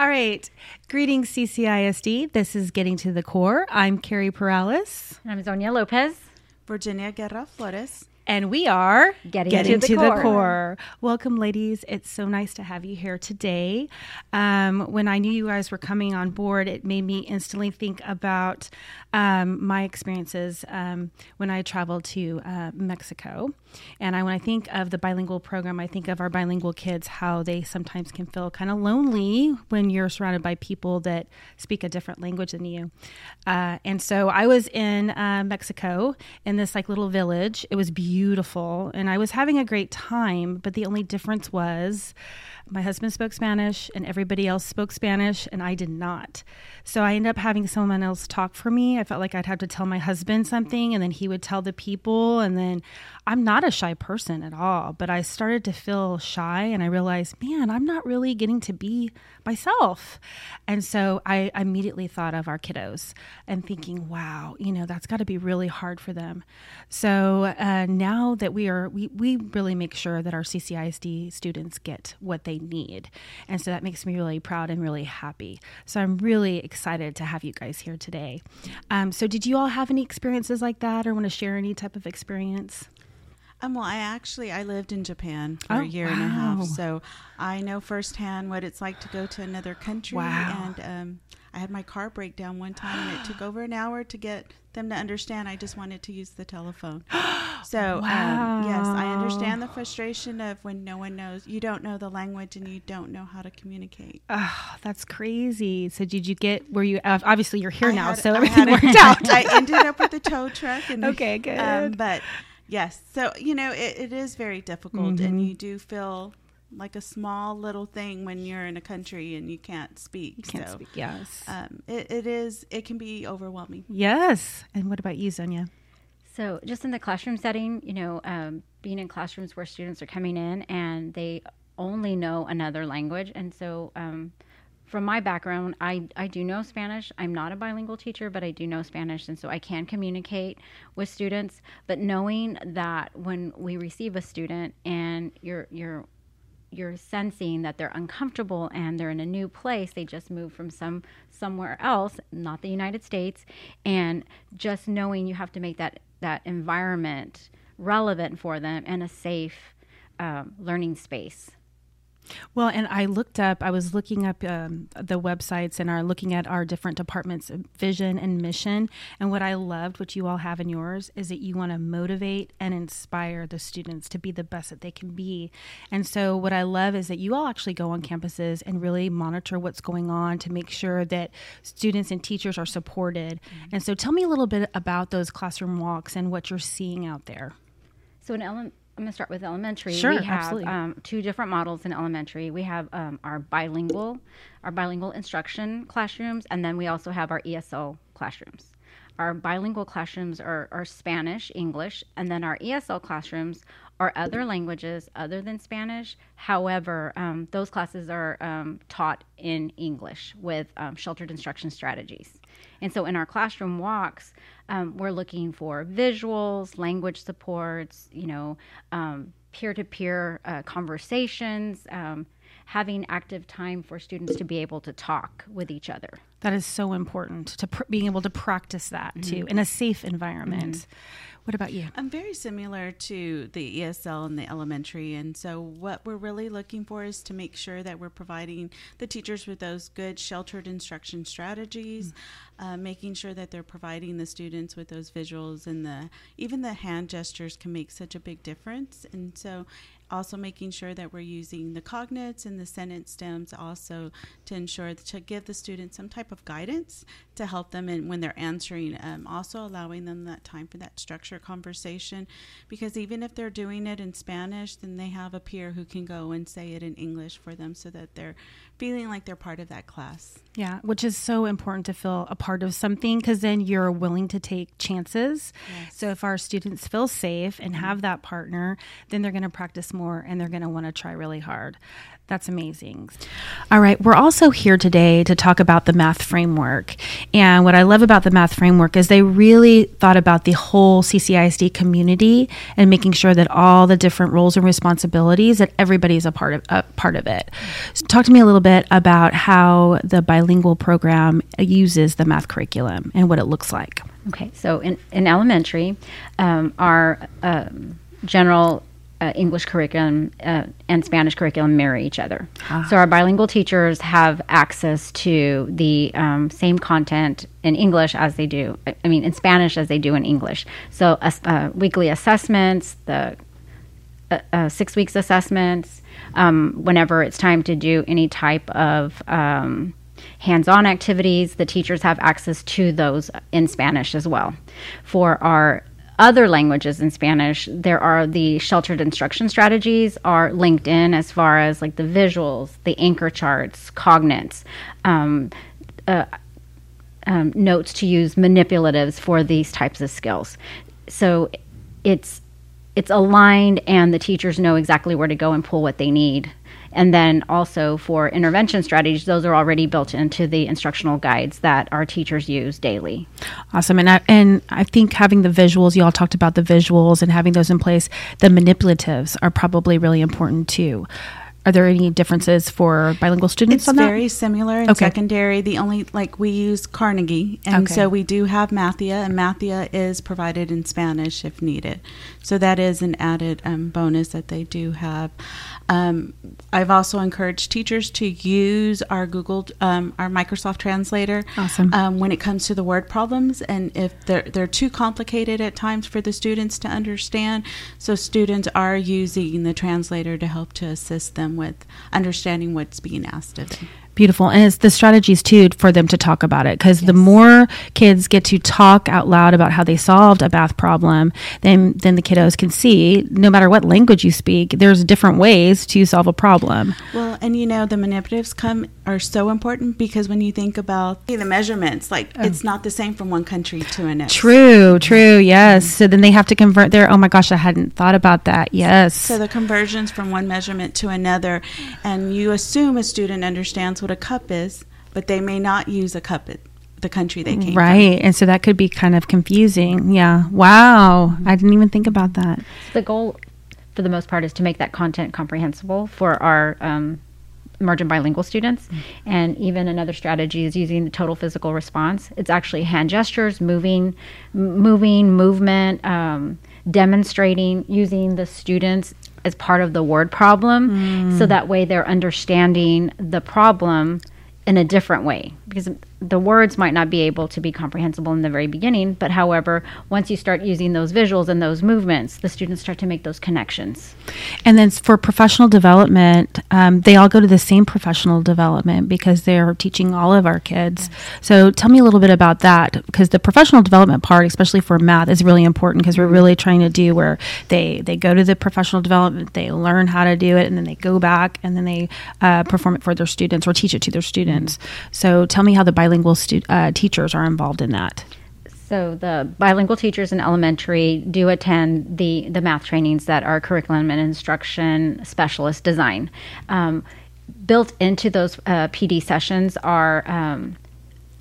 All right. Greetings, CCISD. This is Getting to the Core. I'm Cary Perales. And I'm Zonia Lopez. Virginia Guerra Flores. And we are getting, to, the, core. the, core. Welcome, ladies. It's so nice to have you here today. Um, when I knew you guys were coming on board, it made me instantly think about um, my experiences um, when I traveled to uh, Mexico. And I, when I think of the bilingual program, I think of our bilingual kids, how they sometimes can feel kind of lonely when you're surrounded by people that speak a different language than you. Uh, and so I was in uh, Mexico in this like little village. It was beautiful, and I was having a great time. But the only difference was my husband spoke Spanish and everybody else spoke Spanish and I did not. So I ended up having someone else talk for me. I felt like I'd have to tell my husband something and then he would tell the people. And then I'm not a shy person at all, but I started to feel shy and I realized, man, I'm not really getting to be myself. And so I immediately thought of our kiddos and thinking, wow, you know, that's got to be really hard for them. So uh, now that we are, we, we really make sure that our CCISD students get what they need. And so that makes me really proud and really happy. So I'm really excited to have you guys here today. Um, so, did you all have any experiences like that or want to share any type of experience? Um, well, I actually I lived in Japan for oh, a year wow. and a half, so I know firsthand what it's like to go to another country. Wow. And um, I had my car break down one time, and it took over an hour to get them to understand. I just wanted to use the telephone. So wow. um, yes, I understand the frustration of when no one knows, you don't know the language, and you don't know how to communicate. Oh, that's crazy. So did you get? Were you obviously you're here I now, had, so I everything a- worked out. I ended up with a tow truck, and Okay, good. Um, but yes, so you know it, it is very difficult, Mhm. and you do feel like a small little thing when you're in a country and you can't speak. You can't so, speak. Yes. Um, it, it is. It can be overwhelming. yes. And what about you, Zonia? So, just in the classroom setting, you know, um, being in classrooms where students are coming in and they only know another language. And so, um, from my background, I, I do know Spanish. I'm not a bilingual teacher, but I do know Spanish. And so I can communicate with students. But knowing that when we receive a student and you're, you're, you're sensing that they're uncomfortable and they're in a new place they just moved from some somewhere else not the united states and just knowing you have to make that that environment relevant for them and a safe um, learning space Well, and I looked up, I was looking up um, the websites and are looking at our different departments' vision and mission. And what I loved, what you all have in yours, is that you want to motivate and inspire the students to be the best that they can be. And so, what I love is that you all actually go on campuses and really monitor what's going on to make sure that students and teachers are supported. And so, tell me a little bit about those classroom walks and what you're seeing out there. So in ele- I'm going to start with elementary. Sure, we have um, two different models in elementary. We have um, our bilingual, our bilingual instruction classrooms, and then we also have our ESL classrooms. Our bilingual classrooms are, are Spanish, English, and then our ESL classrooms are other languages other than Spanish. However, um, those classes are um, taught in English with um, sheltered instruction strategies. And so in our classroom walks, um, we're looking for visuals, language supports, you know, um, peer-to-peer uh, conversations, um, having active time for students to be able to talk with each other. That is so important to pr- being able to practice that too mm-hmm. in a safe environment. Mm-hmm. What about you? I'm very similar to the ESL and the elementary. And so, what we're really looking for is to make sure that we're providing the teachers with those good sheltered instruction strategies, mm. uh, making sure that they're providing the students with those visuals and the even the hand gestures can make such a big difference. And so, also making sure that we're using the cognates and the sentence stems also to ensure to give the students some type of guidance to help them in when they're answering um, also allowing them that time for that structured conversation because even if they're doing it in spanish then they have a peer who can go and say it in english for them so that they're feeling like they're part of that class Yeah, which is so important to feel a part of something because then you're willing to take chances. Yes. So if our students feel safe and have that partner, then they're going to practice more and they're going to want to try really hard. That's amazing. All right, we're also here today to talk about the math framework. And what I love about the math framework is they really thought about the whole CCISD community and making sure that all the different roles and responsibilities that everybody's a part of a part of it. So talk to me a little bit about how the bilingual program uses the math curriculum and what it looks like. Okay, so in, in elementary, um, our um, general uh, English curriculum uh, and Spanish curriculum marry each other. Ah. So our bilingual teachers have access to the um, same content in English as they do, I mean, in Spanish as they do in English. So uh, weekly assessments, the uh, uh, six weeks assessments, um, whenever it's time to do any type of um, hands-on activities the teachers have access to those in spanish as well for our other languages in Spanish, there are the sheltered instruction strategies are linked in as far as like the visuals, the anchor charts, cognates, um, uh, um, notes to use manipulatives for these types of skills. So it's it's aligned and the teachers know exactly where to go and pull what they need and then also for intervention strategies, those are already built into the instructional guides that our teachers use daily. Awesome. And I, and I think having the visuals, you all talked about the visuals and having those in place, the manipulatives are probably really important too. Are there any differences for bilingual students it's on that? very similar in okay. secondary. The only like we use Carnegie, and okay. so we do have Mathia, and Mathia is provided in Spanish if needed. So that is an added um, bonus that they do have. Um, I've also encouraged teachers to use our Google, um, our Microsoft Translator, awesome. um, when it comes to the word problems, and if they're they're too complicated at times for the students to understand, so students are using the translator to help to assist them with understanding what's being asked of them. Beautiful. And it's the strategies too for them to talk about it because yes. the more kids get to talk out loud about how they solved a bath problem, then then the kiddos can see no matter what language you speak, there's different ways to solve a problem. Well, and you know the manipulatives come are so important because when you think about the measurements, like oh. it's not the same from one country to another. True, true, yes. Mm-hmm. So then they have to convert their oh my gosh, I hadn't thought about that. Yes. So the conversions from one measurement to another and you assume a student understands what a cup is, but they may not use a cup at the country they came from. right. From. And so that could be kind of confusing. Yeah. Wow. I didn't even think about that. The goal, for the most part, is to make that content comprehensible for our um, emergent bilingual students. Mm-hmm. And even another strategy is using the total physical response. It's actually hand gestures, moving, m- moving, movement, um, demonstrating, using the students as part of the word problem mm. so that way they're understanding the problem in a different way because the words might not be able to be comprehensible in the very beginning but however once you start using those visuals and those movements the students start to make those connections and then for professional development um, they all go to the same professional development because they're teaching all of our kids yes. so tell me a little bit about that because the professional development part especially for math is really important because we're really trying to do where they they go to the professional development they learn how to do it and then they go back and then they uh, perform it for their students or teach it to their students mm-hmm. so tell me how the bilingual stu- uh, teachers are involved in that. So the bilingual teachers in elementary do attend the the math trainings that our curriculum and instruction specialist design. Um, built into those uh, PD sessions are um,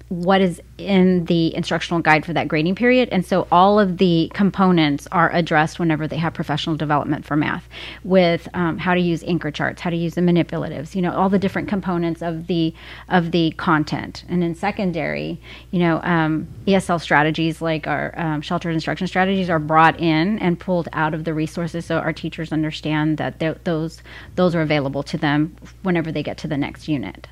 what is in the instructional guide for that grading period. And so all of the components are addressed whenever they have professional development for math with um, how to use anchor charts, how to use the manipulatives, you know, all the different components of the of the content. And in secondary, you know, um, ESL strategies like our um, sheltered instruction strategies are brought in and pulled out of the resources so our teachers understand that those those are available to them whenever they get to the next unit.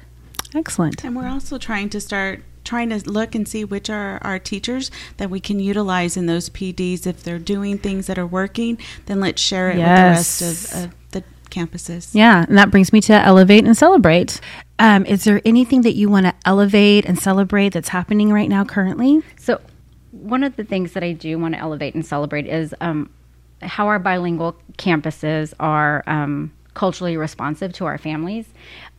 Excellent. And we're also trying to start trying to look and see which are our teachers that we can utilize in those PDs. If they're doing things that are working, then let's share it yes. with the rest of, of the campuses. Yeah, and that brings me to elevate and celebrate. Um, is there anything that you want to elevate and celebrate that's happening right now currently? So, one of the things that I do want to elevate and celebrate is um, how our bilingual campuses are um, culturally responsive to our families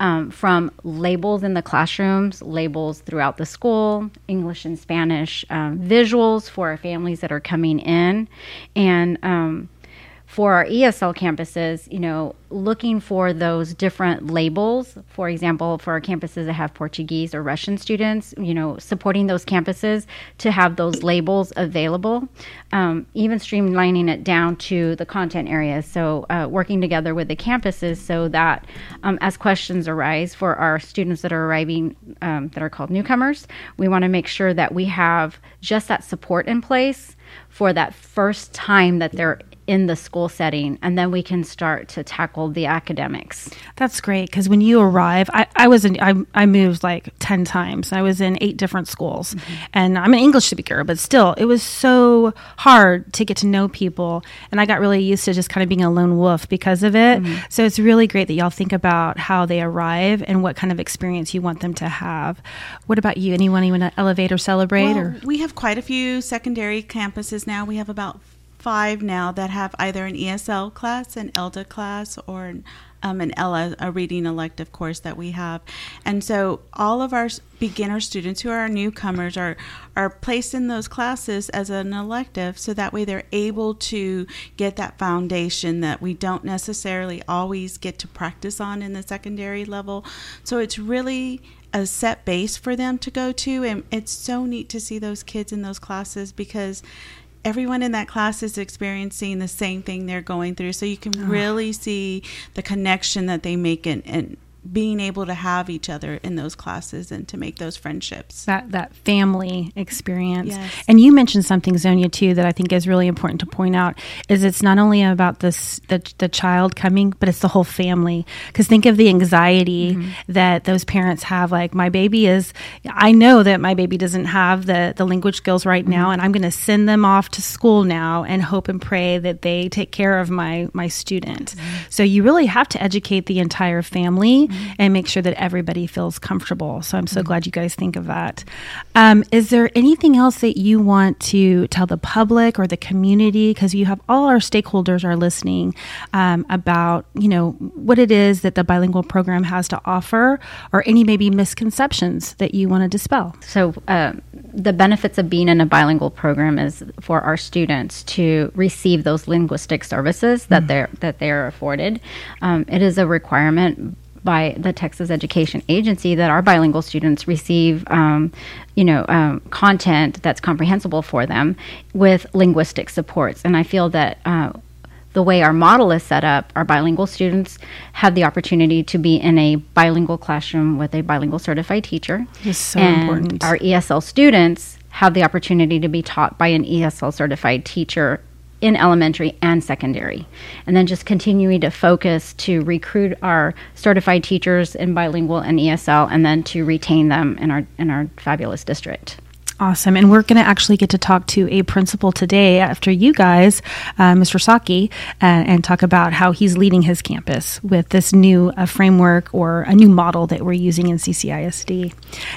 um, from labels in the classrooms, labels throughout the school, English and Spanish, um, visuals for our families that are coming in, and um, for our ESL campuses, you know, looking for those different labels. For example, for our campuses that have Portuguese or Russian students, you know, supporting those campuses to have those labels available, um, even streamlining it down to the content areas. So, uh, working together with the campuses so that um, as questions arise for our students that are arriving, um, that are called newcomers, we want to make sure that we have just that support in place for that first time that they're in the school setting and then we can start to tackle the academics. That's great because when you arrive i, I was in I, I moved like 10 times. I was in eight different schools. Mm-hmm. and i'm an english speaker but still it was so hard to get to know people. And i got really used to just kind of being a lone wolf because of it. Mm-hmm. so it's really great that y'all think about how they arrive and what kind of experience you want them to have. What about you? Anyone you want to elevate or celebrate well, or? we have quite a few secondary campuses now. We have about five now that have either an ESL class, an ELDA class, or um, an ELA, a reading elective course that we have. And so all of our beginner students who are newcomers are, are placed in those classes as an elective so that way they're able to get that foundation that we don't necessarily always get to practice on in the secondary level. So it's really a set base for them to go to and it's so neat to see those kids in those classes because everyone in that class is experiencing the same thing they're going through. So you can oh. really see the connection that they make and, and being able to have each other in those classes and to make those friendships. That that family experience. Yes. And you mentioned something, Zonia, too, that I think is really important to point out is it's not only about this the, the child coming, but it's the whole family. Because think of the anxiety mm-hmm. that those parents have. Like my baby is, I know that my baby doesn't have the the language skills right mm-hmm. now, and I'm going to send them off to school now and hope and pray that they take care of my my student. Mm-hmm. So you really have to educate the entire family mm-hmm. and make sure that everybody feels comfortable. So I'm so mm-hmm. glad you guys think of that. Um, is there anything else that you want to tell the public or the community? Because you have all our stakeholders are listening um, about you know what it is that the bilingual program has to offer, or any maybe misconceptions that you want to dispel. So uh, the benefits of being in a bilingual program is for our students to receive those linguistic services that mm. they're that they are afforded. Um, it is a requirement by the Texas Education Agency that our bilingual students receive, um, you know, um, content that's comprehensible for them with linguistic supports. And I feel that. Uh, the way our model is set up, our bilingual students have the opportunity to be in a bilingual classroom with a bilingual certified teacher. It's so and important. Our ESL students have the opportunity to be taught by an ESL certified teacher in elementary and secondary. And then just continuing to focus to recruit our certified teachers in bilingual and ESL and then to retain them in our in our fabulous district. Awesome. And we're going to actually get to talk to a principal today after you guys, uh, Mr. Saki, uh, and talk about how he's leading his campus with this new uh, framework or a new model that we're using in CCISD.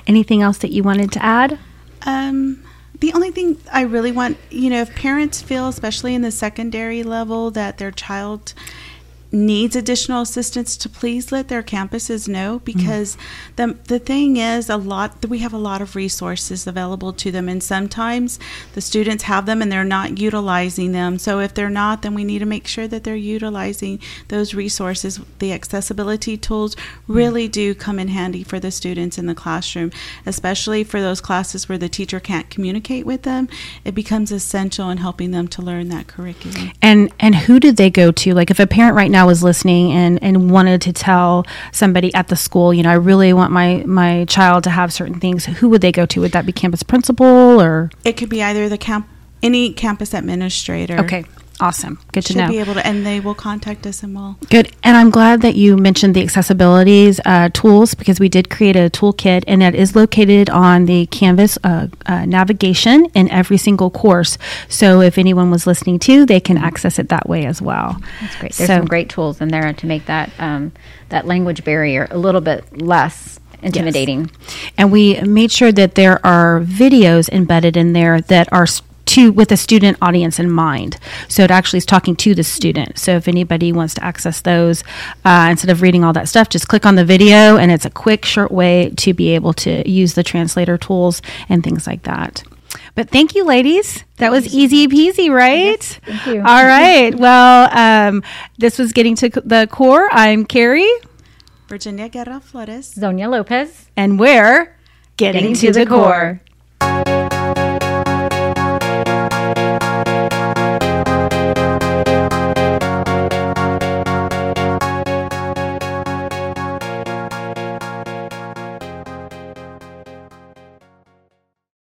Anything else that you wanted to add? Um, the only thing I really want, you know, if parents feel, especially in the secondary level, that their child needs additional assistance to please let their campuses know because mm-hmm. the the thing is a lot we have a lot of resources available to them and sometimes the students have them and they're not utilizing them so if they're not then we need to make sure that they're utilizing those resources the accessibility tools really mm-hmm. do come in handy for the students in the classroom especially for those classes where the teacher can't communicate with them it becomes essential in helping them to learn that curriculum and and who did they go to like if a parent right now now was listening and, and wanted to tell somebody at the school, you know, I really want my, my child to have certain things, who would they go to? Would that be campus principal or? It could be either the camp, any campus administrator. Okay. Awesome. Good to Should know. be able to, and they will contact us and we'll. Good. And I'm glad that you mentioned the accessibilities uh, tools because we did create a toolkit and it is located on the Canvas uh, uh, navigation in every single course. So if anyone was listening to, they can access it that way as well. That's great. There's so, some great tools in there to make that um, that language barrier a little bit less intimidating. Yes. And we made sure that there are videos embedded in there that are to with a student audience in mind. So it actually is talking to the student. So if anybody wants to access those, uh, instead of reading all that stuff, just click on the video, and it's a quick, short way to be able to use the translator tools and things like that. But thank you, ladies. That was easy peasy, right? thank you. All right. Well, um, this was getting to the core. I'm Cary, Virginia Guerra Flores. Zonia Lopez. and we're getting, to, the core.